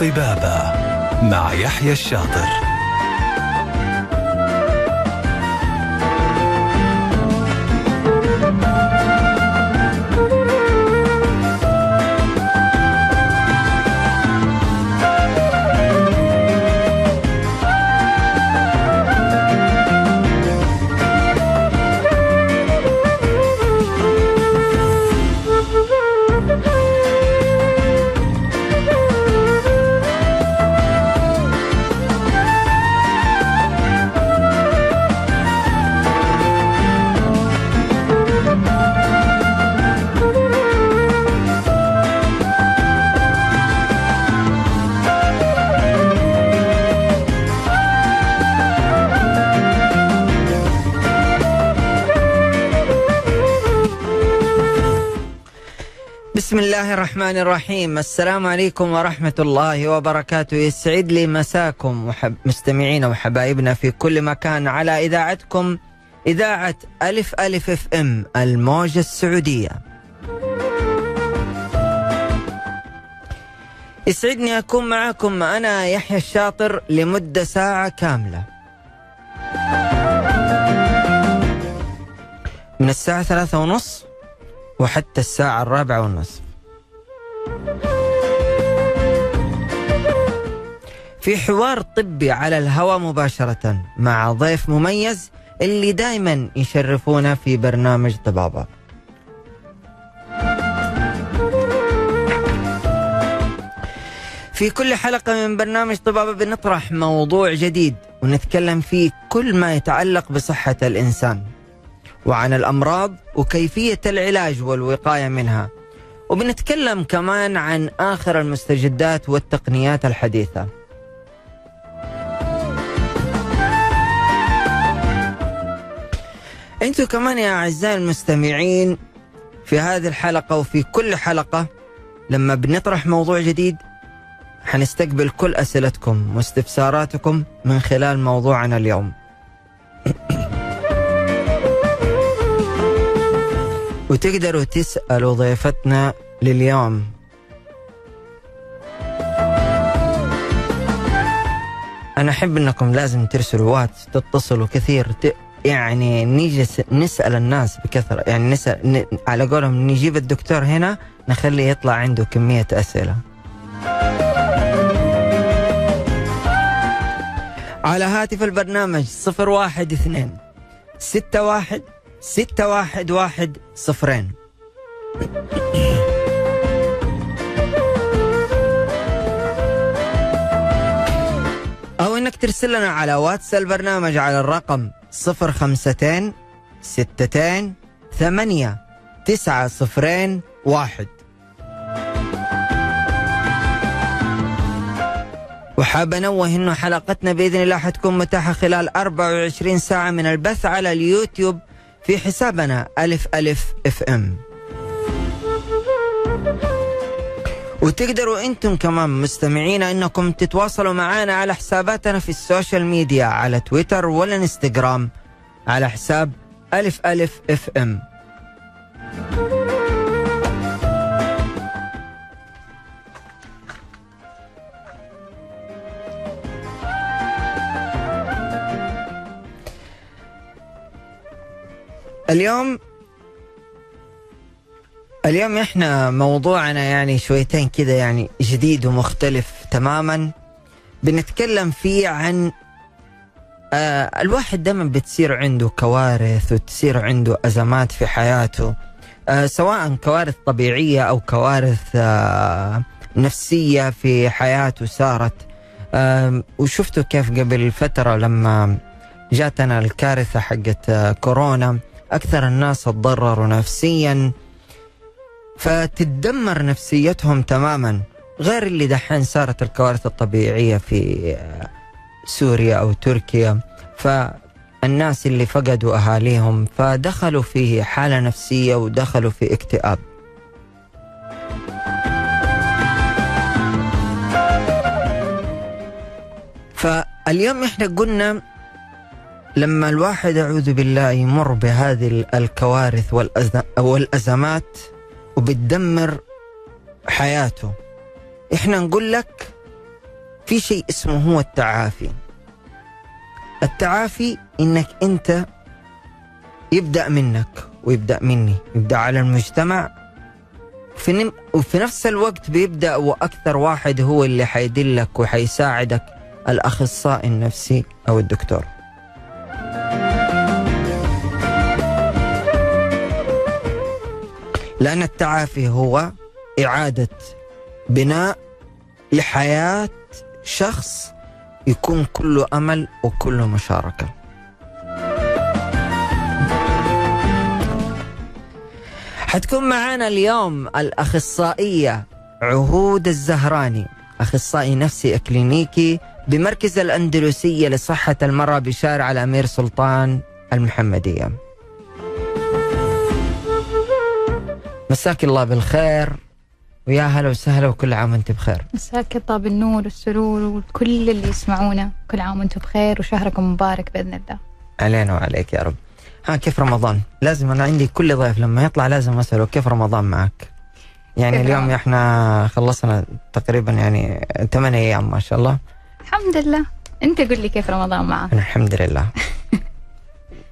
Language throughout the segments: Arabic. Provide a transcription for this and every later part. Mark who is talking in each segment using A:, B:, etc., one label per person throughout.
A: طبابة مع يحيى الشاطر.
B: بسم الله الرحمن الرحيم السلام عليكم ورحمة الله وبركاته يسعد لي مساكم وحب مستمعينا وحبايبنا في كل مكان على إذاعتكم إذاعة ألف ألف اف ام الموجة السعودية يسعدني أكون معكم أنا يحيى الشاطر لمدة ساعة كاملة من الساعة ثلاثة ونص وحتى الساعة الرابعة والنصف. في حوار طبي على الهواء مباشرة مع ضيف مميز اللي دائما يشرفونا في برنامج طبابة. في كل حلقة من برنامج طبابة بنطرح موضوع جديد ونتكلم فيه كل ما يتعلق بصحة الإنسان. وعن الأمراض وكيفية العلاج والوقاية منها. وبنتكلم كمان عن آخر المستجدات والتقنيات الحديثة. أنتم كمان يا أعزائي المستمعين في هذه الحلقة وفي كل حلقة لما بنطرح موضوع جديد حنستقبل كل أسئلتكم واستفساراتكم من خلال موضوعنا اليوم. وتقدروا تسألوا ضيفتنا لليوم. أنا أحب أنكم لازم ترسلوا واتس تتصلوا كثير. ت... يعني نيجي. نسأل الناس بكثرة. يعني نسأل ن... على قولهم نجيب الدكتور هنا نخليه يطلع عنده كمية أسئلة. على هاتف البرنامج صفر واحد اثنين ستة واحد ستة واحد واحد صفرين. أو إنك ترسل لنا على واتس البرنامج على الرقم صفر خمستين ستتين ثمانية تسعة صفرين واحد. وحاب أنوه إنه حلقتنا بإذن الله حتكون متاحة خلال 24 ساعة من البث على اليوتيوب. في حسابنا ألف ألف FM. وتقدروا أنتم كمان مستمعينا إنكم تتواصلوا معنا على حساباتنا في السوشيال ميديا على تويتر والإنستغرام على حساب ألف ألف إف إم. اليوم اليوم إحنا موضوعنا يعني شويتين كذا يعني جديد ومختلف تماما. بنتكلم فيه عن آه الواحد دائما بتصير عنده كوارث وتصير عنده أزمات في حياته آه سواء كوارث طبيعية أو كوارث آه نفسية في حياته صارت. آه وشفتوا كيف قبل فترة لما جاتنا الكارثة حقت آه كورونا أكثر الناس تضرروا نفسيا فتدمر نفسيتهم تماما. غير اللي دحين صارت الكوارث الطبيعية في سوريا أو تركيا. فالناس اللي فقدوا أهاليهم فدخلوا في حالة نفسية ودخلوا في اكتئاب. فاليوم إحنا قلنا لما الواحد أعوذ بالله يمر بهذه الكوارث والأزمات وبتدمر حياته إحنا نقول لك في شيء اسمه هو التعافي. التعافي إنك أنت يبدأ منك ويبدأ مني يبدأ على المجتمع. في نم وفي نفس الوقت بيبدأ وأكثر واحد هو اللي حيدلك وحيساعدك الأخصائي النفسي أو الدكتور. لأن التعافي هو إعادة بناء لحياة شخص يكون كله أمل وكله مشاركة. حتكون معنا اليوم الأخصائية عهود الزهراني أخصائي نفسي إكلينيكي بمركز الأندلسية لصحة المرأة بشارع الأمير سلطان المحمدية. مساك الله بالخير. ويا هلا وسهلا وكل عام وانت بخير.
C: مساك الله بالنور والسرور وكل اللي يسمعونا كل عام وأنتم بخير وشهركم مبارك بإذن الله.
B: علينا وعليك يا رب. ها كيف رمضان؟ لازم أنا عندي كل ضيف لما يطلع لازم أسأله كيف رمضان معك؟ يعني اليوم؟ إحنا خلصنا تقريبا يعني ثمان أيام ما شاء الله.
C: الحمد لله. أنت قل لي كيف رمضان معك.
B: الحمد لله.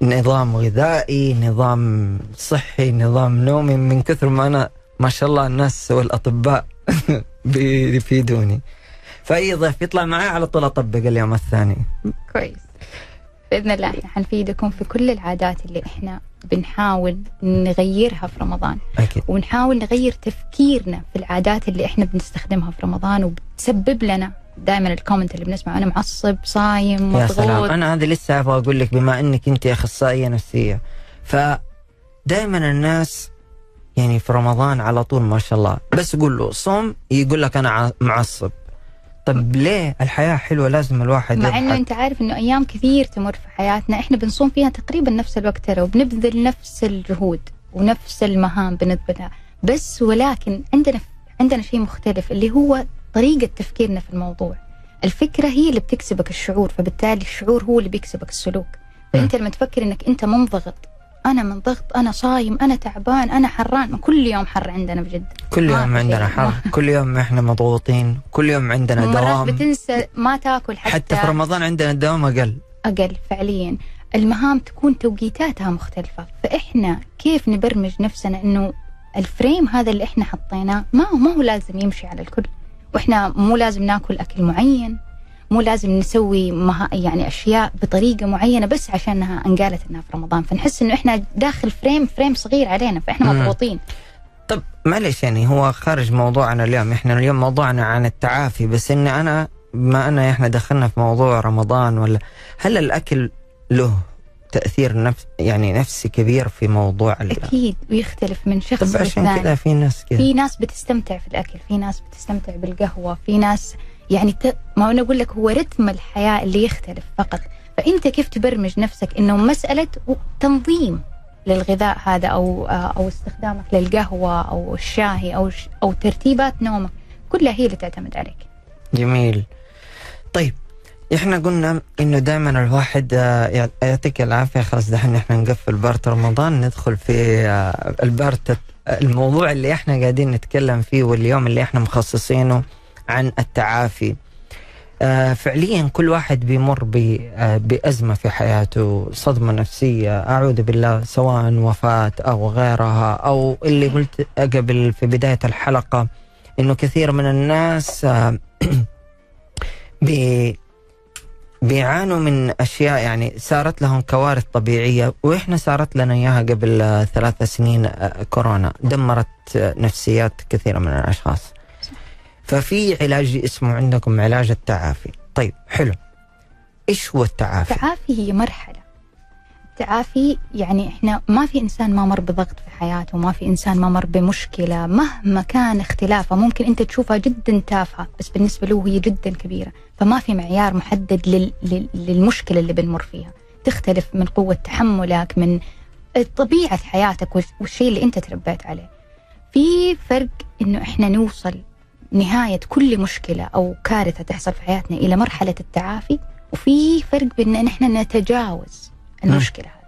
B: نظام غذائي نظام صحي نظام نومي من كثر ما أنا ما شاء الله الناس والأطباء بيفيدوني. فاي ضيف يطلع معي على طول أطبق اليوم الثاني.
C: كويس. بإذن الله إحنا حنفيدكم في كل العادات اللي إحنا بنحاول نغيرها في رمضان.
B: أكيد.
C: ونحاول نغير تفكيرنا في العادات اللي إحنا بنستخدمها في رمضان وبتسبب لنا دائما الكومنت اللي بنسمعه أنا معصب صايم
B: يا سلام.
C: مضغوط
B: أنا هذه لسه أبغى أقول لك بما إنك أنت أخصائية نفسية. فدائما الناس يعني في رمضان على طول ما شاء الله بس قول له صوم يقول لك أنا معصب. طب ليه الحياة حلوة لازم الواحد
C: مع
B: إنه
C: أنت عارف إنه أيام كثير تمر في حياتنا إحنا بنصوم فيها تقريبا نفس الوقت ترى وبنبذل نفس الجهود ونفس المهام بنبذلها بس ولكن عندنا عندنا شيء مختلف اللي هو طريقة تفكيرنا في الموضوع. الفكرة هي اللي بتكسبك الشعور فبالتالي الشعور هو اللي بيكسبك السلوك. فأنت لما تفكر إنك أنت منضغط أنا منضغط أنا صايم أنا تعبان أنا حران كل يوم حر عندنا بجد.
B: كل
C: ما
B: يوم
C: في
B: عندنا. حر كل يوم إحنا مضغوطين كل يوم عندنا
C: مرات
B: دوام.
C: بتنسى ما تاكل حتى,
B: حتى في رمضان عندنا الدوام أقل.
C: أقل فعليا. المهام تكون توقيتاتها مختلفة. فإحنا كيف نبرمج نفسنا إنه ال frame هذا اللي إحنا حطيناه ما هو ما هو لازم يمشي على الكل؟ وإحنا مو لازم ناكل أكل معين مو لازم نسوي مها يعني أشياء بطريقة معينة بس عشانها انقالت إنها في رمضان. فنحس إنه إحنا داخل frame frame صغير علينا فإحنا
B: مم.
C: مضغوطين.
B: طب معلش يعني هو خارج موضوعنا اليوم. إحنا اليوم موضوعنا عن التعافي بس اني أنا بما أن إحنا دخلنا في موضوع رمضان ولا هل الأكل له تأثير نفس يعني نفسي كبير في موضوع
C: أكيد ويختلف من شخص
B: طب عشان كذا في ناس كذا
C: في ناس بتستمتع في الأكل في ناس بتستمتع بالقهوة في ناس يعني ت... ما أنا أقول لك هو رتم الحياة اللي يختلف فقط. فأنت كيف تبرمج نفسك إنه مسألة تنظيم للغذاء هذا أو أو استخدامك للقهوة أو الشاهي أو ش... أو ترتيبات نومك كلها هي اللي تعتمد عليك.
B: جميل. طيب إحنا قلنا إنه دائما الواحد آه، يع- يعطيك العافية. خلاص دحين إحنا نقفل part رمضان ندخل في آه، ال part الموضوع اللي إحنا قاعدين نتكلم فيه واليوم اللي إحنا مخصصينه عن التعافي. آه، فعليا كل واحد بيمر بأزمة في حياته صدمة نفسية أعوذ بالله سواء وفاة أو غيرها أو اللي قلت قبل في بداية الحلقة إنه كثير من الناس بيعانوا من أشياء يعني صارت لهم كوارث طبيعية وإحنا صارت لنا إياها قبل ثلاث سنين آه، كورونا دمرت نفسيات كثيرة من الأشخاص. ففي علاج اسمه عندكم علاج التعافي. طيب حلو. إيش هو التعافي؟
C: التعافي هي مرحلة التعافي يعني إحنا ما في إنسان ما مر بضغط في حياته ما في إنسان ما مر بمشكلة مهما كان اختلافها ممكن أنت تشوفها جدا تافهه بس بالنسبة له هي جدا كبيرة فما في معيار محدد لل... لل... للمشكلة اللي بنمر فيها. تختلف من قوة تحملك من طبيعة حياتك والش- والشيء اللي أنت تربيت عليه. في فرق إنه إحنا نوصل نهاية كل مشكلة أو كارثة تحصل في حياتنا إلى مرحلة التعافي وفي فرق بين ان إحنا نتجاوز المشكلة هذه.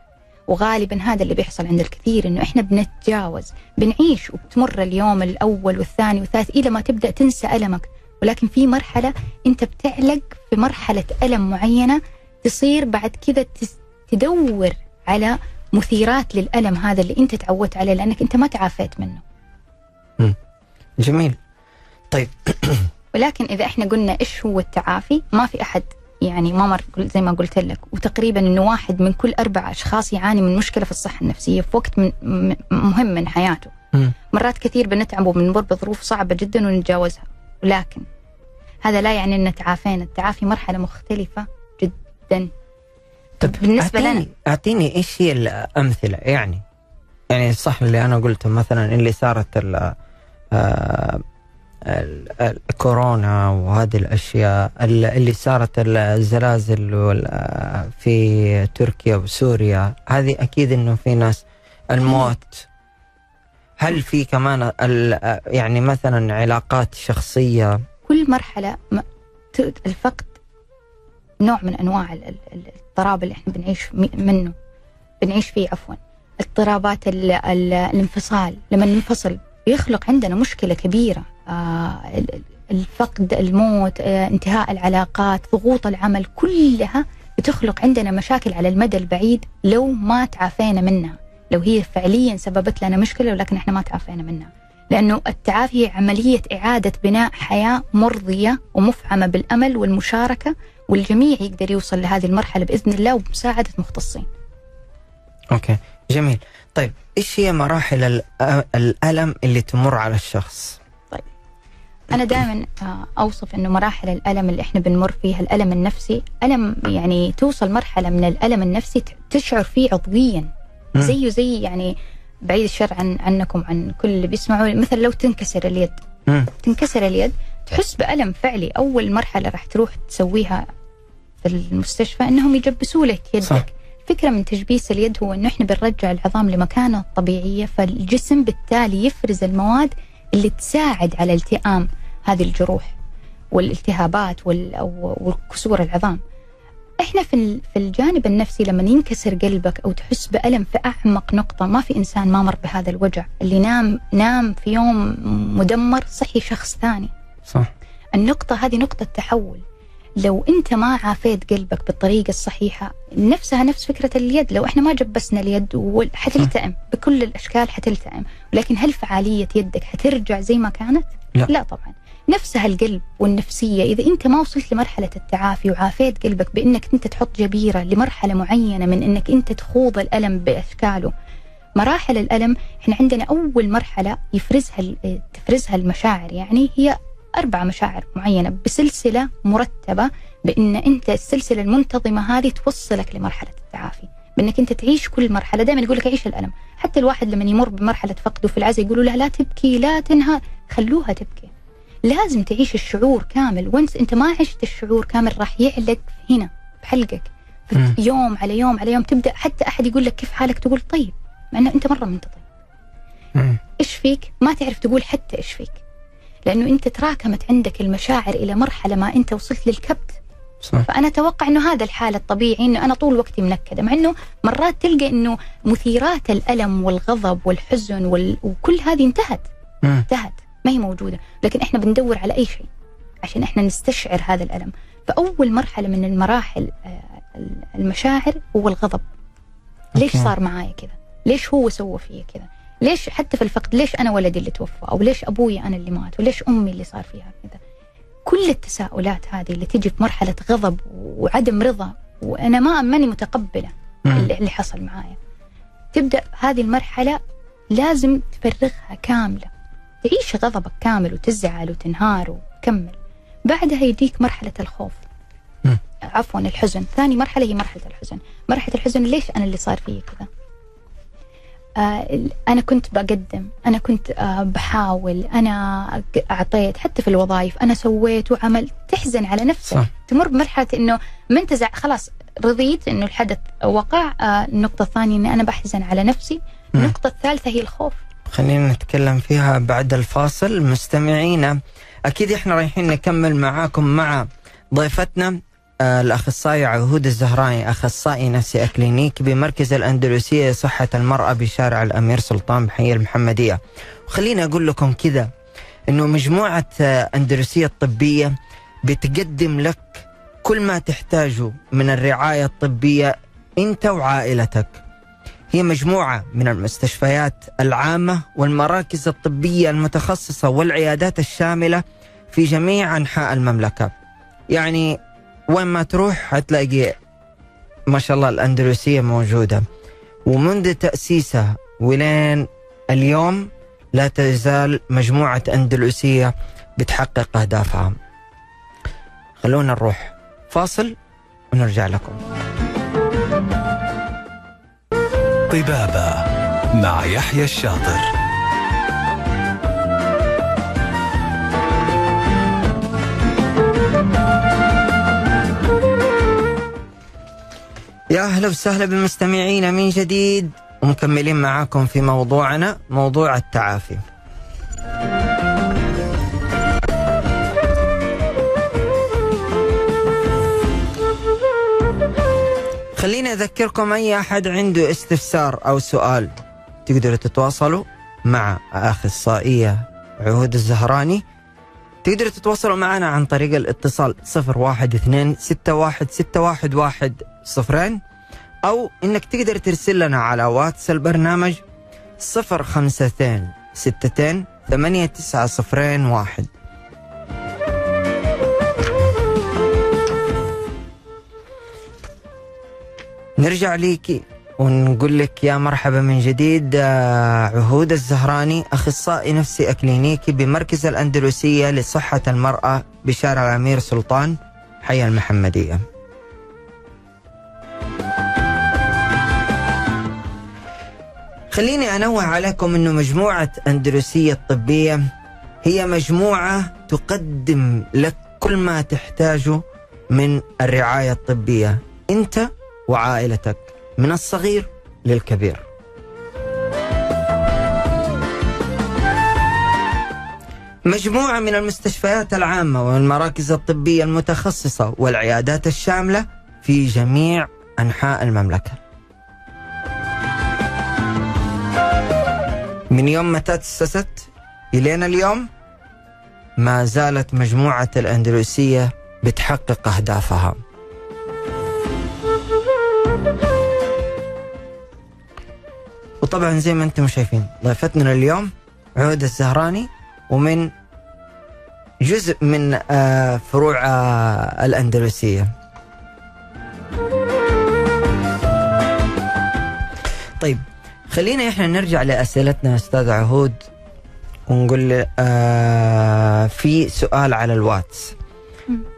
C: وغالبا هذا اللي بيحصل عند الكثير إنه إحنا بنتجاوز بنعيش وبتمر اليوم الأول والثاني والثالث إلى ما تبدأ تنسى ألمك. ولكن في مرحلة أنت بتعلق في مرحلة ألم معينة تصير بعد كذا تدور على مثيرات للألم هذا اللي أنت تعودت عليه لأنك أنت ما تعافيت منه.
B: جميل. طيب.
C: ولكن إذا إحنا قلنا إيش هو التعافي ما في أحد يعني ما مر زي ما قلت لك وتقريبا إنه واحد من كل أربع أشخاص يعاني من مشكلة في الصحة النفسية في وقت من م- مهم من حياته
B: مم.
C: مرات كثير بنتعب وبنمر بظروف صعبة جدا ونتجاوزها ولكن هذا لا يعني إن تعافينا التعافي مرحلة مختلفة جدا
B: طب
C: بالنسبة
B: أعطيني
C: لنا.
B: أعطيني إيش هي الأمثلة يعني يعني صح اللي أنا قلته مثلا اللي صارت آه، الكورونا وهذه الأشياء ال- اللي صارت الزلازل في تركيا وسوريا هذه أكيد إنه في ناس الموت. هل في كمان يعني مثلا علاقات شخصية؟
C: كل مرحلة الفقد نوع من أنواع ال- ال- ال- الاضطراب اللي إحنا بنعيش منه بنعيش فيه عفوا. اضطرابات ال- ال- الانفصال لما ننفصل بيخلق عندنا مشكلة كبيرة. الفقد الموت آه، انتهاء العلاقات ضغوط العمل كلها بتخلق عندنا مشاكل على المدى البعيد لو ما تعافينا منها. لو هي فعليا سببت لنا مشكلة ولكن إحنا ما تعافينا منها. لأنه التعافي هي عملية إعادة بناء حياة مرضية ومفعمة بالأمل والمشاركة والجميع يقدر يوصل لهذه المرحلة بإذن الله وبمساعدة مختصين.
B: أوكي جميل. طيب إيش هي مراحل الأ- الألم اللي تمر على الشخص؟
C: أنا دائما أوصف إنه مراحل الألم اللي إحنا بنمر فيها الألم النفسي. ألم يعني توصل مرحلة من الألم النفسي تشعر فيه عضويا. زيه زي يعني بعيد الشر عن عنكم عن كل اللي بيسمعوا مثل لو تنكسر اليد. تنكسر اليد تحس بألم فعلي. أول مرحلة راح تروح تسويها في المستشفى أنهم يجبسوا لك يدك.
B: صح.
C: فكرة من تجبيس اليد هو أنه إحنا بنرجع العظام لمكانها الطبيعية فالجسم بالتالي يفرز المواد اللي تساعد على التئام. هذه الجروح والالتهابات والكسور العظام. إحنا في في الجانب النفسي لما ينكسر قلبك أو تحس بألم في أعمق نقطة ما في إنسان ما مر بهذا الوجع. اللي نام نام في يوم مدمر صحي شخص ثاني.
B: صح.
C: النقطة هذه نقطة تحول. لو أنت ما عافيت قلبك بالطريقة الصحيحة نفسها نفس فكرة اليد. لو إحنا ما جبسنا اليد حتلتئم. بكل الأشكال حتلتئم. ولكن هل فعالية يدك حترجع زي ما كانت؟
B: لا.
C: لا طبعا. نفسها القلب والنفسية. إذا أنت ما وصلت لمرحلة التعافي وعافيت قلبك بإنك أنت تحط جبيرة لمرحلة معينة من إنك أنت تخوض الألم بأشكاله. مراحل الألم إحنا عندنا أول مرحلة يفرزها تفرزها المشاعر. يعني هي أربع مشاعر معينة بسلسلة مرتبة بإن أنت السلسلة المنتظمة هذه توصلك لمرحلة التعافي. بإنك أنت تعيش كل مرحلة. دائما يقول لك عيش الألم. حتى الواحد لما يمر بمرحلة فقده في العزاء يقولوا له لا تبكي لا تنهار. خلوها تبكي. لازم تعيش الشعور كامل. وانس انت ما عشت الشعور كامل راح يعلق هنا بحلقك. يوم على يوم على يوم تبدأ حتى أحد يقول لك كيف حالك؟ تقول طيب مع إنه أنت مرة منتظم.
B: مم.
C: إيش فيك؟ ما تعرف تقول حتى إيش فيك. لأنه أنت تراكمت عندك المشاعر إلى مرحلة ما أنت وصلت للكبت.
B: صح.
C: فأنا أتوقع إنه هذا الحال الطبيعي إنه أنا طول وقتي منكدة مع إنه مرات تلقى إنه مثيرات الألم والغضب والحزن وال... وكل هذه انتهت. انتهت. ما هي موجودة لكن إحنا بندور على أي شيء عشان إحنا نستشعر هذا الألم. فأول مرحلة من المراحل آه، المشاعر هو الغضب. ليش. صار معايا كذا؟ ليش هو سوى فيا كذا؟ ليش حتى في الفقد ليش أنا ولدي اللي توفى؟ أو ليش أبوي أنا اللي مات؟ وليش أمي اللي صار فيها كذا؟ كل التساؤلات هذه اللي تجي في مرحلة غضب وعدم رضا وأنا ما ماني
B: متقبلة
C: اللي حصل معايا. تبدأ هذه المرحلة لازم تفرغها كاملة. تعيش غضبك كامل وتزعل وتنهار وتكمل بعدها يجيك مرحلة الخوف. عفوا الحزن. ثاني مرحلة هي مرحلة الحزن. مرحلة الحزن ليش أنا اللي صار فيي كذا؟ آه أنا كنت بقدم أنا كنت آه بحاول أنا أق- أعطيت حتى في الوظائف أنا سويت وعملت. تحزن على نفسك.
B: صح.
C: تمر بمرحلة إنه ما أنت زع- خلاص رضيت إنه الحدث وقع. آه النقطة الثانية اني أنا بحزن على نفسي.
B: مم.
C: النقطة الثالثة هي الخوف.
B: خلينا نتكلم فيها بعد الفاصل مستمعينا أكيد إحنا رايحين نكمل معاكم مع ضيفتنا آه، الأخصائي عهود الزهراني أخصائي نفسي أكلينيك بمركز الأندلسية لصحة المرأة بشارع الأمير سلطان بحي المحمدية وخليني أقول لكم كذا إنه مجموعة آه، أندلسية الطبية بتقدم لك كل ما تحتاجه من الرعاية الطبية أنت وعائلتك. هي مجموعة من المستشفيات العامة والمراكز الطبية المتخصصة والعيادات الشاملة في جميع أنحاء المملكة. يعني وين ما تروح حتلاقي ما شاء الله الأندلسية موجودة. ومنذ تأسيسها ولين اليوم لا تزال مجموعة أندلسية بتحقق أهدافها. خلونا نروح فاصل ونرجع لكم.
A: طبابة مع يحيى الشاطر
B: يا أهلا وسهلا بمستمعينا من جديد ومكملين معاكم في موضوعنا موضوع التعافي. خليني أذكركم أي أحد عنده استفسار أو سؤال تقدروا تتواصلوا مع أخصائية عهود الزهراني. تقدروا تتواصلوا معنا عن طريق الاتصال 012 61 611 صفرين أو إنك تقدر ترسل لنا على واتس البرنامج 052 62 ثمانية تسعة صفرين واحد. نرجع ليكي ونقول لك يا مرحبا من جديد آه، عهود الزهراني أخصائي نفسي أكلينيكي بمركز الأندلسية لصحة المرأة بشارع الأمير سلطان حي المحمدية. خليني أنوه عليكم إنه مجموعة أندلسية الطبية هي مجموعة تقدم لك كل ما تحتاجه من الرعاية الطبية أنت وعائلتك من الصغير للكبير. مجموعة من المستشفيات العامة والمراكز الطبية المتخصصة والعيادات الشاملة في جميع أنحاء المملكة. من يوم ما تأسست إلينا اليوم ما زالت مجموعة الأندلسية بتحقق أهدافها. وطبعا زي ما أنتم شايفين ضيفتنا اليوم عود الزهراني ومن جزء من آه، فروع آه، الأندلسية. طيب خلينا إحنا نرجع لأسئلتنا أستاذ عهود ونقول آه في سؤال على الواتس.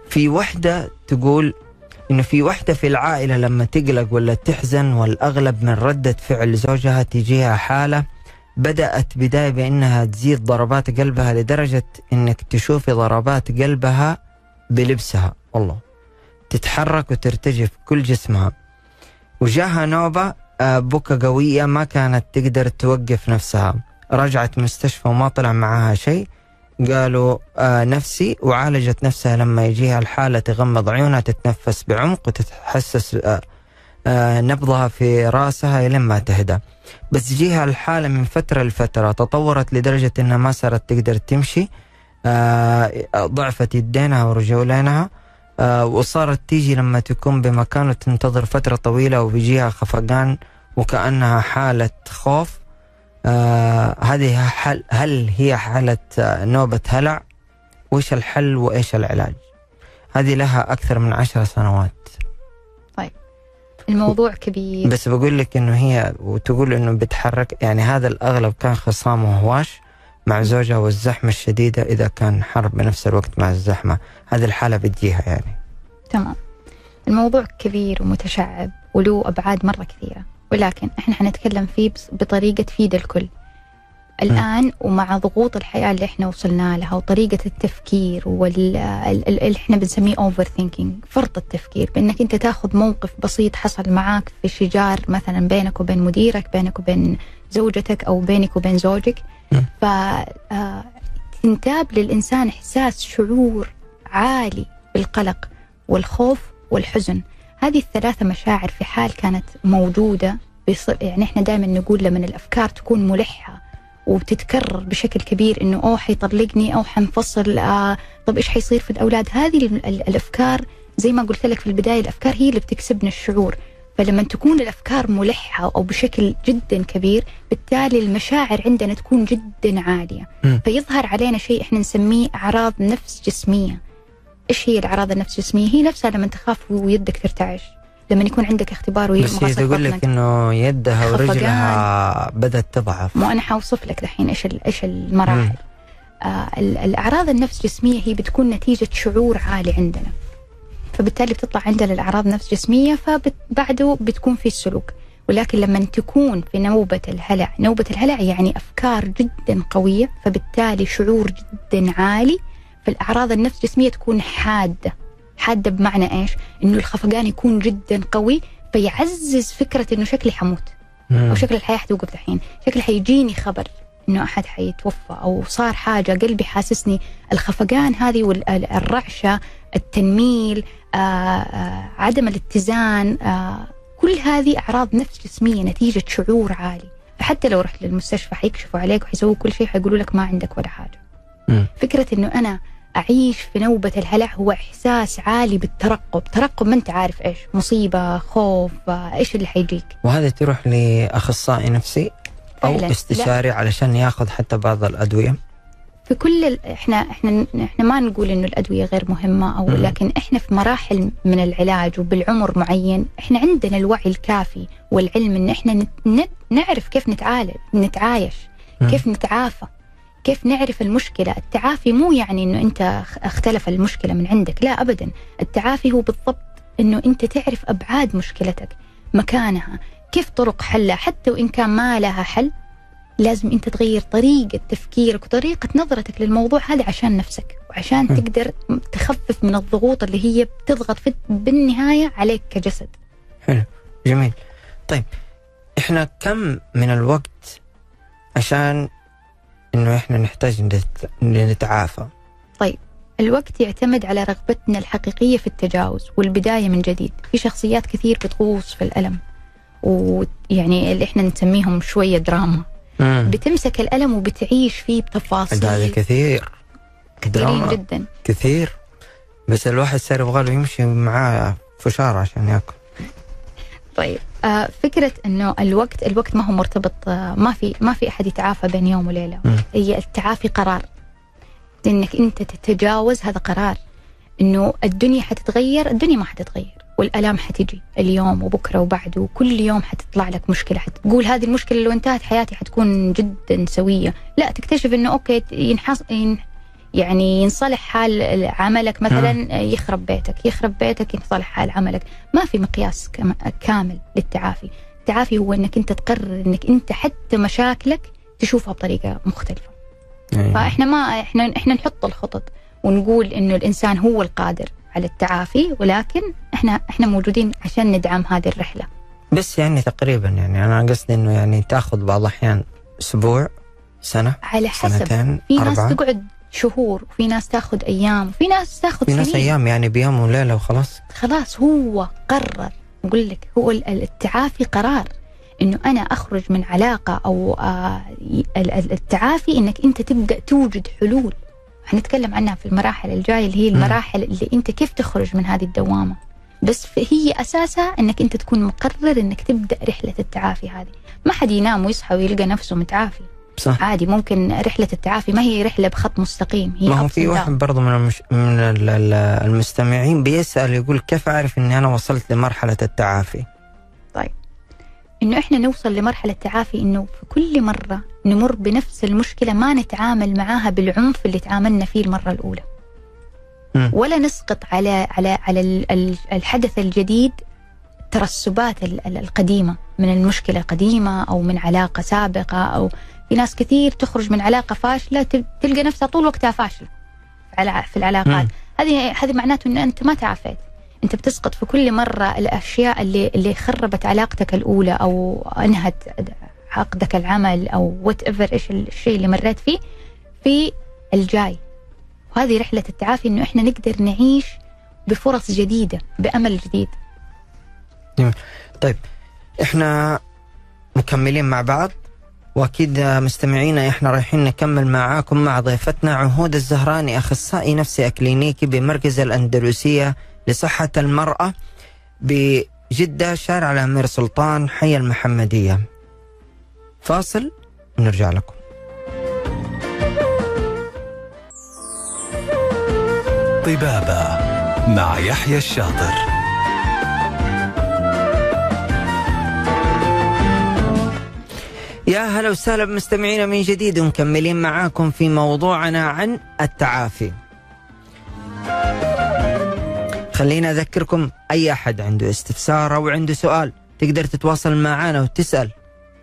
B: في وحدة تقول انه في وحدة في العائلة لما تقلق ولا تحزن والأغلب من ردة فعل زوجها تجيها حالة بدأت بداية بأنها تزيد ضربات قلبها لدرجة إنك تشوفي ضربات قلبها بلبسها. والله. تتحرك وترتجف كل جسمها. وجاها نوبة آه، بكى قوية ما كانت تقدر توقف نفسها. رجعت مستشفى وما طلع معاها شيء. قالوا آه نفسي وعالجت نفسها لما يجيها الحالة تغمض عيونها تتنفس بعمق وتتحسس آه آه نبضها في راسها لين ما تهدى. بس جيها الحالة من فترة لفترة تطورت لدرجة إنها ما صارت تقدر تمشي آه ضعفت يدينها ورجولينها آه وصارت تيجي لما تكون بمكان وتنتظر فترة طويلة وبيجيها خفقان وكأنها حالة خوف. آه هذه حل هل هي حالة آه، نوبة هلع؟ وإيش الحل وإيش العلاج؟ هذه لها أكثر من عشر سنوات.
C: الموضوع كبير.
B: بس بقول لك إنه هي وتقول إنه بتحرك يعني هذا الأغلب كان خصام وهواش مع زوجها والزحمة الشديدة إذا كان حرب بنفس الوقت مع الزحمة. هذه الحالة بتجيها يعني.
C: تمام. الموضوع كبير ومتشعب وله أبعاد مرة كثيرة. ولكن إحنا حنتكلم فيه بطريقة تفيد الكل. الآن ومع ضغوط الحياة اللي إحنا وصلنا لها وطريقة التفكير وال ال- ال- اللي إحنا بنسميه overthinking فرط التفكير بإنك أنت تاخذ موقف بسيط حصل معاك في شجار مثلا بينك وبين مديرك بينك وبين زوجتك أو بينك وبين زوجك.
B: مم.
C: ف آه، تنتاب للإنسان إحساس شعور عالي بالقلق والخوف والحزن. هذه الثلاثة مشاعر في حال كانت موجودة يعني إحنا دائما نقول لما الأفكار تكون ملحة وبتتكرر بشكل كبير إنه أوه حيطلقني أو حنفصل آه طب إيش حيصير في الأولاد؟ هذه ال- ال- الأفكار زي ما قلت لك في البداية الأفكار هي اللي بتكسبنا الشعور. فلما تكون الأفكار ملحة أو بشكل جدا كبير بالتالي المشاعر عندنا تكون جدا عالية.
B: مم.
C: فيظهر علينا شيء إحنا نسميه أعراض نفس جسمية. إيش هي الأعراض النفس الجسمية؟ هي نفسها لما تخاف ويدك ترتعش لما يكون عندك اختبار
B: بس هي تقول لك. إنه يدها. ورجلها بدأت تضعف.
C: مو أنا حوصف لك دحين إيش إيش المراحل. آه ال- الأعراض النفس جسميه هي بتكون نتيجة شعور عالي عندنا. فبالتالي بتطلع عندنا الأعراض نفس جسميه فبعده بتكون في السلوك. ولكن لما تكون في نوبة الهلع نوبة الهلع يعني أفكار جدا قوية فبالتالي شعور جدا عالي فالأعراض النفس جسمية تكون حادة حادة بمعنى إيش؟ إنه الخفقان يكون جدا قوي فيعزز فكرة إنه شكلي حموت. أو شكل الحياة حتوقف دحين شكل حيجيني خبر إنه أحد حيتوفى أو صار حاجة قلبي حاسسني الخفقان هذه والرعشه التنميل آآ آآ عدم الاتزان آآ كل هذه أعراض نفس جسمية نتيجة شعور عالي فحتى لو رحت للمستشفى حيكشفوا عليك وحيسووا كل شيء حيقولوا لك ما عندك ولا
B: حاجة.
C: فكرة إنه أنا أعيش في نوبة الهلع هو إحساس عالي بالترقب ترقب ما أنت عارف إيش مصيبة خوف إيش اللي حيجيك
B: وهذا تروح لأخصائي نفسي أو
C: فعلاً.
B: استشاري علشان ياخذ حتى بعض الأدوية
C: في كل ال... إحنا إحنا إحنا ما نقول إنه الأدوية غير مهمة أو
B: مم.
C: لكن إحنا في مراحل من العلاج وبالعمر معين إحنا عندنا الوعي الكافي والعلم إن إحنا نت... نعرف كيف نتعالج نتعايش. كيف نتعافى كيف نعرف المشكلة؟ التعافي مو يعني إنه أنت أخ- أختلف المشكلة من عندك لا ابدا. التعافي هو بالضبط إنه أنت تعرف أبعاد مشكلتك مكانها كيف طرق حلها حتى وإن كان ما لها حل لازم أنت تغير طريقة تفكيرك وطريقة نظرتك للموضوع هذا عشان نفسك وعشان. تقدر تخفف من الضغوط اللي هي بتضغط في بالنهاية عليك كجسد.
B: جميل. طيب إحنا كم من الوقت عشان إنه إحنا نحتاج نت- نتعافى.
C: الوقت يعتمد على رغبتنا الحقيقية في التجاوز والبداية من جديد. في شخصيات كثير بتغوص في الألم ويعني اللي إحنا نسميهم شوية دراما.
B: مم.
C: بتمسك الألم وبتعيش فيه بتفاصيل
B: هذا كثير.
C: كثيرين
B: دراما.
C: جدا.
B: كثير. بس الواحد صار يبغى يمشي معاه فشار عشان ياكل.
C: طيب. آه فكرة إنه الوقت الوقت ما هو مرتبط آه ما في ما في أحد يتعافى بين يوم وليلة. هي التعافي قرار. إنك أنت تتجاوز هذا قرار. إنه الدنيا حتتغير الدنيا ما حتتغير. والألام حتجي. اليوم وبكرة وبعده وكل يوم حتطلع لك مشكلة. حتقول هذه المشكلة لو انتهت حياتي حتكون جدا سوية. لا تكتشف إنه أوكي ينحص ين يعني ينصلح حال عملك مثلا يخرب بيتك يخرب بيتك ينصلح حال عملك. ما في مقياس كامل للتعافي. التعافي هو إنك أنت تقرر إنك أنت حتى مشاكلك تشوفها بطريقة مختلفة.
B: يعني
C: فإحنا ما إحنا إحنا نحط الخطط ونقول إنه الإنسان هو القادر على التعافي ولكن إحنا إحنا موجودين عشان ندعم هذه الرحلة.
B: بس يعني تقريبا يعني أنا قصدي إنه يعني تأخذ بعض الأحيان أسبوع سنة
C: على حسب.
B: سنتين
C: في ناس
B: أربعة.
C: تقعد شهور وفي ناس تاخذ أيام وفي ناس تاخذ
B: في ناس أيام يعني بيوم وليلة وخلاص.
C: خلاص هو قرر أقول لك هو ال- ال- التعافي قرار إنه أنا أخرج من علاقة أو آه التعافي إنك أنت تبدأ توجد حلول. حنتكلم عنها في المراحل الجاية اللي هي. المراحل اللي أنت كيف تخرج من هذه الدوامة. بس هي أساسها إنك أنت تكون مقرر إنك تبدأ رحلة التعافي هذه. ما حد ينام ويصحى ويلقى نفسه متعافي.
B: صح
C: عادي ممكن رحلة التعافي ما هي رحلة بخط مستقيم هي
B: ما هو في واحد. برضه من المش... من ال- ال- المستمعين بيسأل يقول كيف أعرف إني أنا وصلت لمرحلة التعافي؟
C: إنه إحنا نوصل لمرحلة تعافي إنه في كل مرة نمر بنفس المشكلة ما نتعامل معاها بالعنف اللي تعاملنا فيه المرة الأولى.
B: مم.
C: ولا نسقط على على على ال- ال- الحدث الجديد ال- القديمة من المشكلة القديمه أو من علاقة سابقة أو في ناس كثير تخرج من علاقة فاشلة تل- تلقى نفسها طول وقتها فاشلة في الع- في العلاقات. هذه هذه معناته إن أنت ما تعافيت. أنت بتسقط في كل مرة الأشياء اللي اللي خربت علاقتك الأولى أو أنهت عقدك العمل أو وات ايفر إيش الشيء اللي مريت فيه في الجاي. وهذه رحلة التعافي إنه إحنا نقدر نعيش بفرص جديدة بأمل جديد.
B: طيب إحنا مكملين مع بعض. وأكيد مستمعينا إحنا رايحين نكمل معاكم مع ضيفتنا عهود الزهراني أخصائي نفسي أكلينيكي بمركز الأندلسية لصحة المرأة بجدة شارع الأمير سلطان حي المحمدية. فاصل ونرجع لكم.
A: طبابة مع يحيى الشاطر
B: يا هلا وسهلا بمستمعينا من جديد ومكملين معاكم في موضوعنا عن التعافي. خلينا أذكركم أي أحد عنده استفسار أو عنده سؤال تقدر تتواصل معنا وتسأل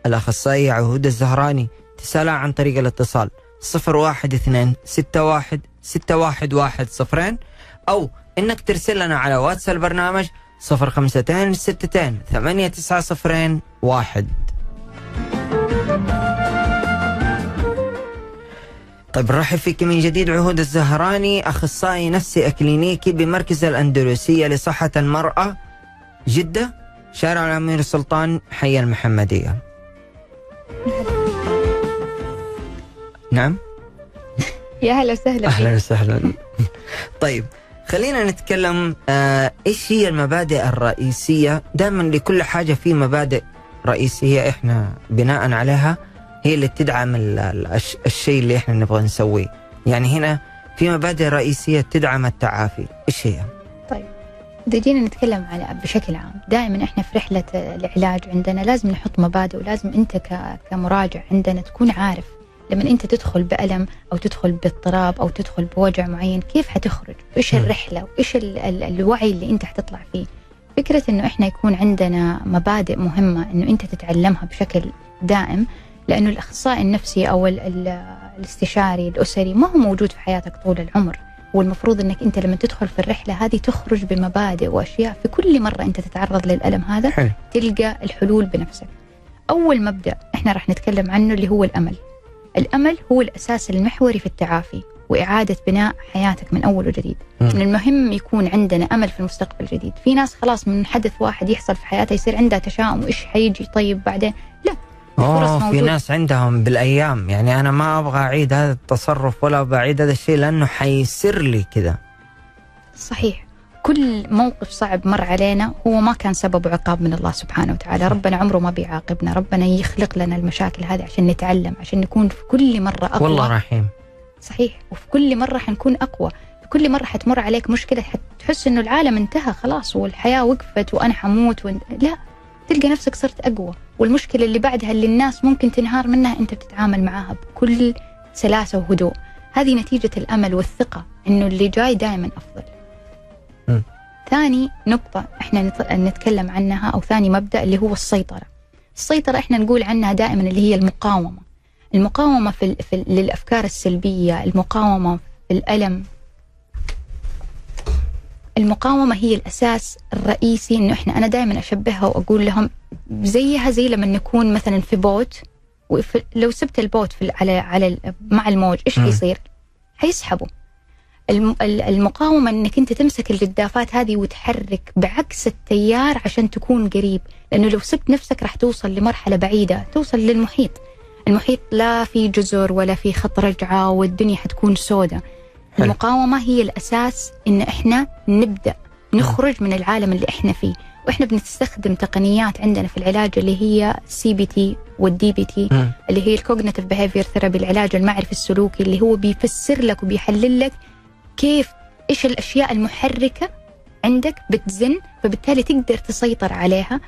B: الاخصائيه عهود الزهراني تسالها عن طريق الاتصال 012 61 611 صفرين أو إنك ترسل لنا على واتس البرنامج 052 62 89 صفرين واحد طيب نرحب فيك من جديد عهود الزهراني أخصائي نفسي أكلينيكي بمركز الأندلسية لصحة المرأة جدة شارع الأمير سلطان حي المحمدية. نعم
C: يا هلا وسهلا أهلا.
B: وسهلا. طيب خلينا نتكلم آه إيش هي المبادئ الرئيسية؟ دائما لكل حاجة في مبادئ رئيسيه إحنا بناء عليها هي اللي تدعم ال- ال- الش- الشيء اللي إحنا نبغى نسويه. يعني هنا في مبادئ رئيسية تدعم التعافي، إيش هي؟
C: إذا جينا نتكلم على بشكل عام دائما إحنا في رحلة العلاج عندنا لازم نحط مبادئ ولازم أنت كمراجع عندنا تكون عارف لما أنت تدخل بألم أو تدخل باضطراب أو تدخل بوجع معين كيف حتخرج
B: وإيش.
C: الرحلة وإيش ال- ال- الوعي اللي أنت حتطلع فيه فكرة إنه إحنا يكون عندنا مبادئ مهمة إنه أنت تتعلمها بشكل دائم لأنه الأخصائي النفسي ال- الاستشاري الأسري ما هو موجود في حياتك طول العمر والمفروض إنك أنت لما تدخل في الرحلة هذه تخرج بمبادئ وأشياء في كل مرة أنت تتعرض للألم هذا
B: حلو.
C: تلقى الحلول بنفسك. أول مبدأ إحنا راح نتكلم عنه اللي هو الأمل. الأمل هو الأساس المحوري في التعافي وإعادة بناء حياتك من أول وجديد.
B: مم.
C: من المهم يكون عندنا أمل في المستقبل الجديد، في ناس خلاص من حدث واحد يحصل في حياتها يصير عندها تشاؤم وايش حيجي طيب بعدين؟ لا
B: اوه في
C: موجودة.
B: ناس عندهم بالأيام يعني أنا ما أبغى أعيد هذا التصرف ولا بعيد هذا الشيء لأنه حيصير لي كذا.
C: صحيح كل موقف صعب مر علينا هو ما كان سببه عقاب من الله سبحانه وتعالى ربنا عمره ما بيعاقبنا ربنا يخلق لنا المشاكل هذه عشان نتعلم عشان نكون في كل مرة أقوى
B: والله رحيم.
C: صحيح. وفي كل مرة حنكون أقوى. في كل مرة حتمر عليك مشكلة حتحس إنه العالم انتهى خلاص والحياة وقفت وأنا حموت وانت... لا. تلقى نفسك صرت أقوى. والمشكلة اللي بعدها اللي الناس ممكن تنهار منها أنت بتتعامل معاها بكل سلاسة وهدوء. هذه نتيجة الأمل والثقة إنه اللي جاي دائما أفضل.
B: م.
C: ثاني نقطة إحنا نت- نتكلم عنها أو ثاني مبدأ اللي هو السيطرة. السيطرة إحنا نقول عنها دائما اللي هي المقاومة. المقاومة في, في للأفكار السلبية المقاومة في الألم المقاومة هي الأساس الرئيسي إنه إحنا أنا دائما أشبهها وأقول لهم زيها زي لما نكون مثلا في boat وفي لو سبت ال boat في على على مع الموج إيش. حيصير؟ ال- المقاومة إنك أنت تمسك الجدافات هذه وتحرك بعكس التيار عشان تكون قريب لأنه لو سبت نفسك راح توصل لمرحلة بعيدة توصل للمحيط المحيط لا في جزر ولا في خط رجعة والدنيا حتكون سوداء
B: حلو.
C: المقاومة هي الأساس إن إحنا نبدأ نخرج من العالم اللي إحنا فيه وإحنا بنستخدم تقنيات عندنا في العلاج اللي هي CBT وال
B: DBT.
C: اللي هي ال cognitive behavior therapy العلاج المعرفي السلوكي اللي هو بيفسر لك وبيحلل لك كيف إيش الأشياء المحركة عندك بتزن فبالتالي تقدر تسيطر عليها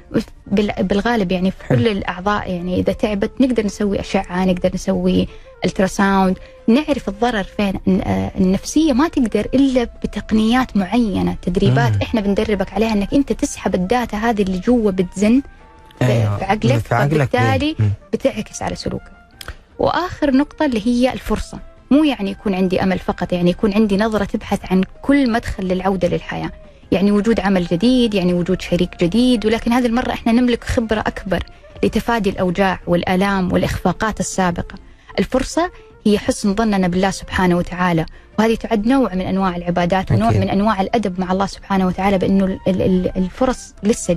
C: بال- بالغالب يعني في. كل الأعضاء. يعني إذا تعبت نقدر نسوي أشعة نقدر نسوي ultrasound نعرف الضرر فين. آه، النفسية ما تقدر إلا بتقنيات معينة تدريبات
B: مم.
C: إحنا بندربك عليها إنك أنت تسحب ال data هذه اللي جوا بتزن في عقلك،
B: في عقلك
C: فبالتالي. بتعكس على سلوكك. وآخر نقطة اللي هي الفرصة. مو يعني يكون عندي أمل فقط يعني يكون عندي نظرة تبحث عن كل مدخل للعودة للحياة. يعني وجود عمل جديد يعني وجود شريك جديد ولكن هذه المرة إحنا نملك خبرة أكبر لتفادي الأوجاع والآلام والإخفاقات السابقة. الفرصة هي حسن ظننا بالله سبحانه وتعالى وهذه تعد نوع من أنواع العبادات ونوع. من أنواع الأدب مع الله سبحانه وتعالى ال- الفرص لسه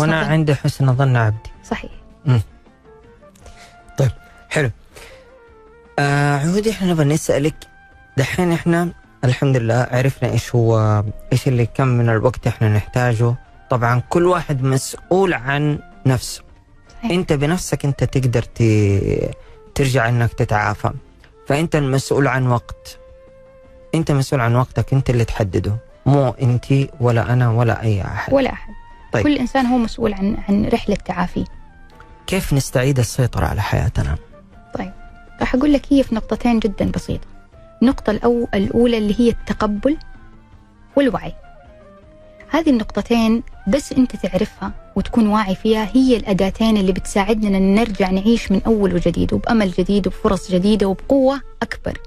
B: وأنا
C: الظن-
B: عندي حسن ظن عبدي.
C: صحيح.
B: آه عودي إحنا نبغى نسألك دحين إحنا الحمد لله عرفنا إيش هو إيش اللي كم من الوقت إحنا نحتاجه. طبعا كل واحد مسؤول عن نفسه.
C: صحيح.
B: أنت بنفسك أنت تقدر ت... ترجع إنك تتعافى. فأنت المسؤول عن وقت. أنت مسؤول عن وقتك أنت اللي تحدده. مو أنت ولا أنا ولا أي أحد.
C: ولا أحد.
B: طيب.
C: كل إنسان هو مسؤول عن عن رحلة تعافيه
B: كيف نستعيد السيطرة على حياتنا؟
C: راح أقول لك هي في نقطتين جدا بسيطة. النقطة الأو الأولى اللي هي التقبل والوعي. هذه النقطتين بس أنت تعرفها وتكون واعي فيها هي الأداتين اللي بتساعدنا إن نرجع نعيش من أول وجديد وبأمل جديد وبفرص جديدة وبقوة أكبر.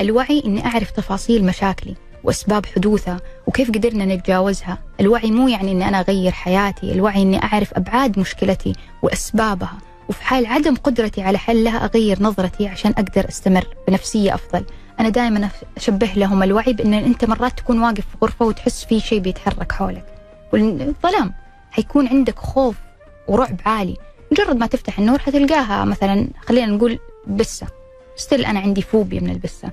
C: الوعي إني أعرف تفاصيل مشاكلي وأسباب حدوثها وكيف قدرنا نتجاوزها. الوعي مو يعني إني أنا أغير حياتي الوعي إني أعرف أبعاد مشكلتي وأسبابها وفي حال عدم قدرتي على حلها أغير نظرتي عشان أقدر أستمر بنفسية أفضل. أنا دائما أشبه لهم الوعي بأن أنت مرات تكون واقف في غرفة وتحس في شيء بيتحرك حولك. والظلام حيكون عندك خوف ورعب عالي. مجرد ما تفتح النور حتلقاها مثلا خلينا نقول بسة. ستيل أنا عندي فوبيا من البسة.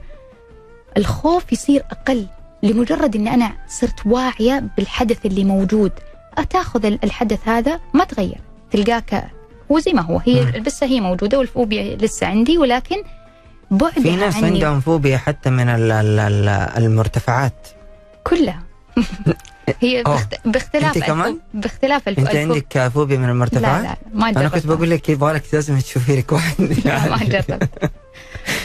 C: الخوف يصير أقل لمجرد اني أنا صرت واعية بالحدث اللي موجود. تاخذ الحدث هذا ما تغير. تلقاك هو زي ما هو. هي. البسة هي موجودة والفوبيا لسه عندي ولكن بعدها
B: في ناس
C: عني
B: عندهم فوبيا حتى من ال- ال- ال- المرتفعات
C: كلها هي. باخت... باختلاف
B: أنت كمان؟
C: باختلاف الف... أنت
B: عندك فوبيا من
C: لا
B: المرتفعات؟
C: لا ما
B: أنا كنت. بقول لك يبغى لك لازم تشوفي لك واحد
C: لا ما جربت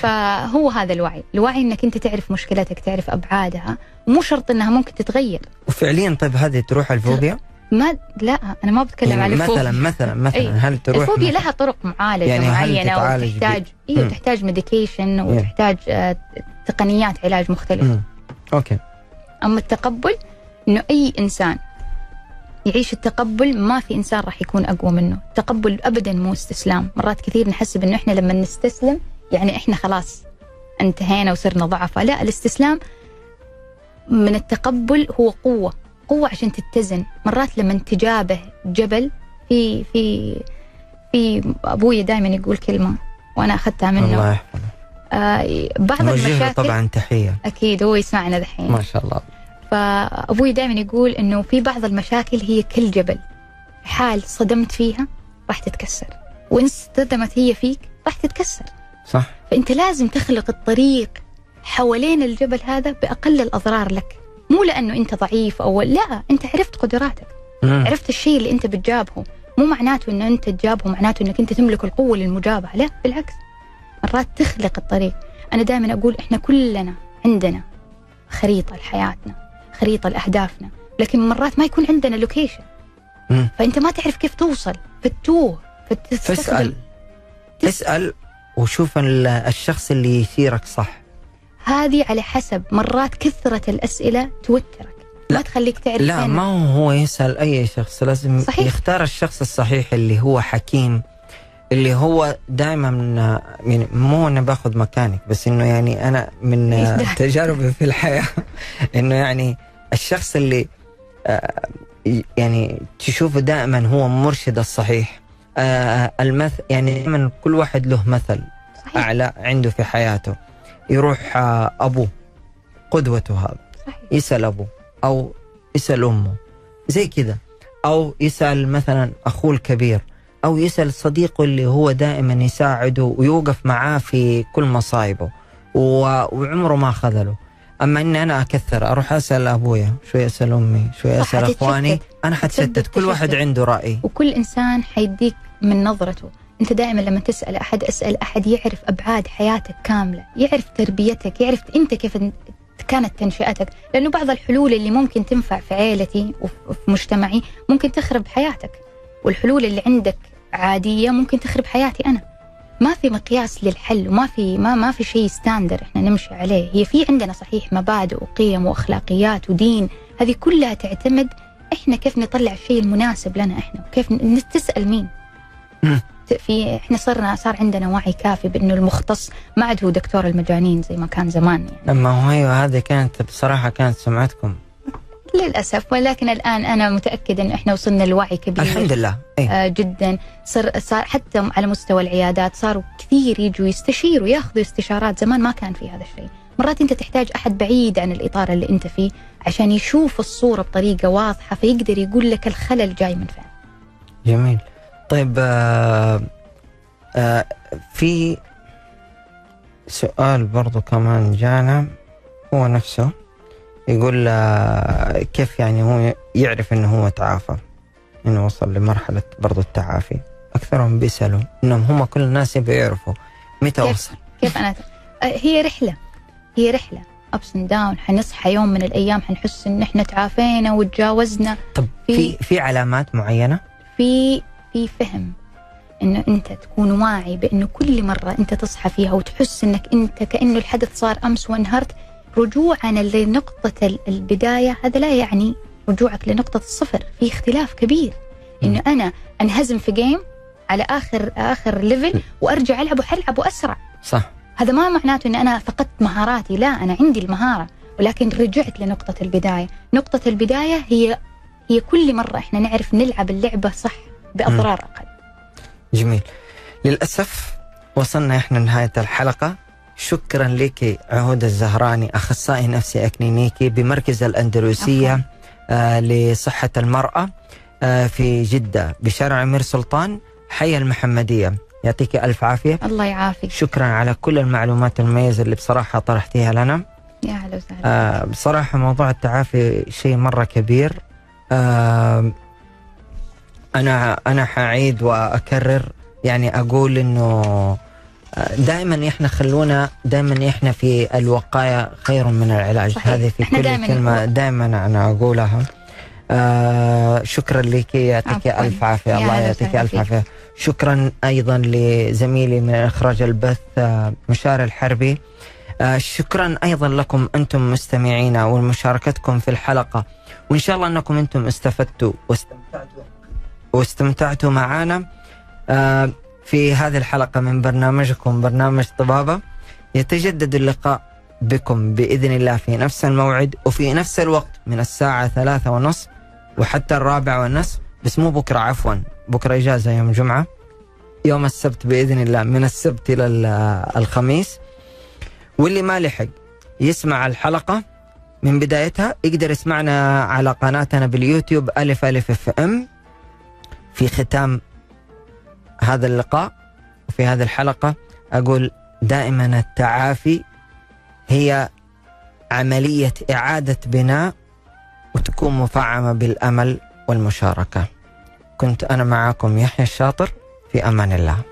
C: فهو هذا الوعي الوعي إنك أنت تعرف مشكلتك تعرف أبعادها ومو شرط إنها ممكن تتغير
B: وفعليا طيب هذه تروح الفوبيا؟
C: ما لا أنا ما بتكلم
B: يعني
C: على الفوبيا.
B: مثلا مثلا. مثلا. هل تروح
C: الفوبيا لها طرق معالجة
B: يعني معينة
C: وتحتاج. أيوه تحتاج medication وتحتاج آه، تقنيات علاج مختلفة.
B: مم. okay.
C: أما التقبل إنه أي إنسان يعيش التقبل ما في إنسان راح يكون أقوى منه، التقبل ابدا مو استسلام، مرات كثير نحسب انه إحنا لما نستسلم يعني إحنا خلاص انتهينا وصرنا ضعفاء، لا الاستسلام من التقبل هو قوة، قوة عشان تتزن، مرات لما تجابه جبل في في في أبوي دائما يقول كلمة وأنا أخذتها منه.
B: الله يحفظه.
C: آه بعض المشاكل
B: طبعا تحية.
C: أكيد هو يسمعنا دحين.
B: ما شاء الله.
C: فأبوي دائما يقول إنه في بعض المشاكل هي كل جبل. حال صدمت فيها راح تتكسر. وإن اصطدمت هي فيك راح تتكسر.
B: صح.
C: فأنت لازم تخلق الطريق حوالين الجبل هذا بأقل الأضرار لك. مو لأنه أنت ضعيف أو لا أنت عرفت قدراتك. عرفت الشيء اللي أنت بتجابهه مو معناته إنه أنت تجابهه معناته إنك أنت تملك القوة للمجابهة. لا بالعكس. مرات تخلق الطريق. أنا دائما أقول إحنا كلنا عندنا خريطة لحياتنا خريطة لأهدافنا لكن مرات ما يكون عندنا لوكيشن. فأنت ما تعرف كيف توصل. فتوه فتستخدم.
B: فاسال اسال وشوف ال- الشخص اللي يثيرك صح.
C: هذه على حسب مرات كثرة الأسئلة توترك
B: لا.
C: ما تخليك تعرف
B: لا ما هو يسأل أي شخص لازم
C: صحيح.
B: يختار الشخص الصحيح اللي هو حكيم اللي هو دائما يعني مو أنا بأخذ مكانك بس إنه يعني أنا من
C: إيه.
B: تجاربي في الحياة إنه يعني الشخص اللي آه، يعني تشوفه دائما هو المرشد الصحيح آه، المثل يعني دائما كل واحد له مثل
C: صحيح
B: أعلى عنده في حياته يروح آه، أبوه قدوته هذا.
C: صحيح.
B: يسأل أبوه أو يسأل أمه. زي كذا. أو يسأل مثلا أخوه الكبير. أو يسأل صديقه اللي هو دائما يساعده ويوقف معاه في كل مصايبه وعمره ما خذله. أما إني أنا أكثر أروح أسأل أبويا شوي أسأل أمي شوي
C: أسأل.
B: أخواني. أنا حتشتت. كل واحد. عنده رأي.
C: وكل إنسان حيديك من نظرته. أنت دائما لما تسأل أحد أسأل أحد يعرف أبعاد حياتك كاملة يعرف تربيتك يعرف أنت كيف إن- كانت تنشئتك لأنه بعض الحلول اللي ممكن تنفع في عائلتي وفي مجتمعي ممكن تخرب حياتك والحلول اللي عندك عادية ممكن تخرب حياتي أنا. ما في مقياس للحل وما في ما ما في شيء ستاندر إحنا نمشي عليه. هي في عندنا صحيح مبادئ وقيم وأخلاقيات ودين. هذه كلها تعتمد إحنا كيف نطلع الشيء المناسب لنا إحنا وكيف تسال مين. في إحنا صرنا صار عندنا وعي كافي بأنه المختص ما عاد هو دكتور المجانين زي ما كان زمان يعني.
B: أما هو أيوه هذه كانت بصراحة كانت سمعتكم.
C: للأسف ولكن الآن أنا متأكدة إن إحنا وصلنا لوعي كبير.
B: الحمد لله. إيه؟
C: آه جدا. صار صار حتى على مستوى العيادات صاروا كثير يجوا يستشيروا ياخذوا استشارات. زمان ما كان في هذا الشيء. مرات أنت تحتاج أحد بعيد عن الإطار اللي أنت فيه عشان يشوف الصورة بطريقة واضحة فيقدر يقول لك الخلل جاي من فين.
B: جميل. طيب آه آه في سؤال برضو كمان جانا هو نفسه. يقول آه كيف يعني هو يعرف إنه هو تعافى؟ إنه وصل لمرحلة برضو التعافي. أكثرهم بيسألوا إنهم هم كل الناس يبغوا يعرفوا متى
C: كيف؟
B: وصل.
C: كيف أنا؟ آه، هي رحلة هي رحلة. ups and down حنصحى يوم من الأيام حنحس إن إحنا تعافينا وتجاوزنا.
B: طب في في علامات معينة؟
C: في في فهم انه أنت تكون واعي بانه كل مرة أنت تصحى فيها وتحس إنك أنت كأنه الحدث صار أمس وانهرت رجوعنا لنقطة ال- البداية هذا لا يعني رجوعك لنقطة الصفر في اختلاف كبير. إنه أنا أنهزم في game على اخر آخر level وأرجع ألعب وحلعب وأسرع.
B: صح.
C: هذا ما معناته اني أنا فقدت مهاراتي لا أنا عندي المهارة ولكن رجعت لنقطة البداية. نقطة البداية هي هي كل مرة إحنا نعرف نلعب اللعبة صح. بأضرار أقل.
B: جميل. للأسف وصلنا إحنا لنهاية الحلقة. شكرا لك عهود الزهراني أخصائي نفسي أكلينيكي بمركز الأندلسية آه لصحة المرأة آه في جدة بشارع أمير سلطان. حي المحمدية. يعطيك ألف عافية.
C: الله يعافيك.
B: شكرا على كل المعلومات المميزة اللي بصراحة طرحتيها لنا.
C: يا أهلا وسهلا.
B: آه بصراحة موضوع التعافي شيء مرة كبير. آه أنا أنا حأعيد وأكرر. يعني أقول إنه دائما إحنا خلونا دائما إحنا في الوقاية خير من العلاج.
C: صحيح.
B: هذه في كل
C: دايماً كلمة.
B: دائما أنا أقولها. آه شكرا لك. يعطيك. ألف
C: عافية.
B: الله يعطيك
C: ألف.
B: عافية. شكرا أيضا لزميلي من إخراج البث آه مشار الحربي. آه شكرا أيضا لكم أنتم مستمعينا ومشاركتكم في الحلقة. وإن شاء الله أنكم أنتم استفدتوا واستمتعتوا. واستمتعتوا معنا آه في هذه الحلقة من برنامجكم برنامج طبابة يتجدد اللقاء بكم بإذن الله في نفس الموعد وفي نفس الوقت من الساعة ثلاثة ونصف وحتى الرابع والنصف بس مو بكرة عفوا. بكرة إجازة يوم جمعة. يوم السبت بإذن الله من السبت ال- الخميس. واللي ما لحق يسمع الحلقة من بدايتها يقدر يسمعنا على قناتنا باليوتيوب ألف ألف أف أم. في ختام هذا اللقاء وفي هذه الحلقة أقول دائما التعافي هي عملية إعادة بناء وتكون مفعمة بالأمل والمشاركة. كنت أنا معكم يحيى الشاطر في أمان الله.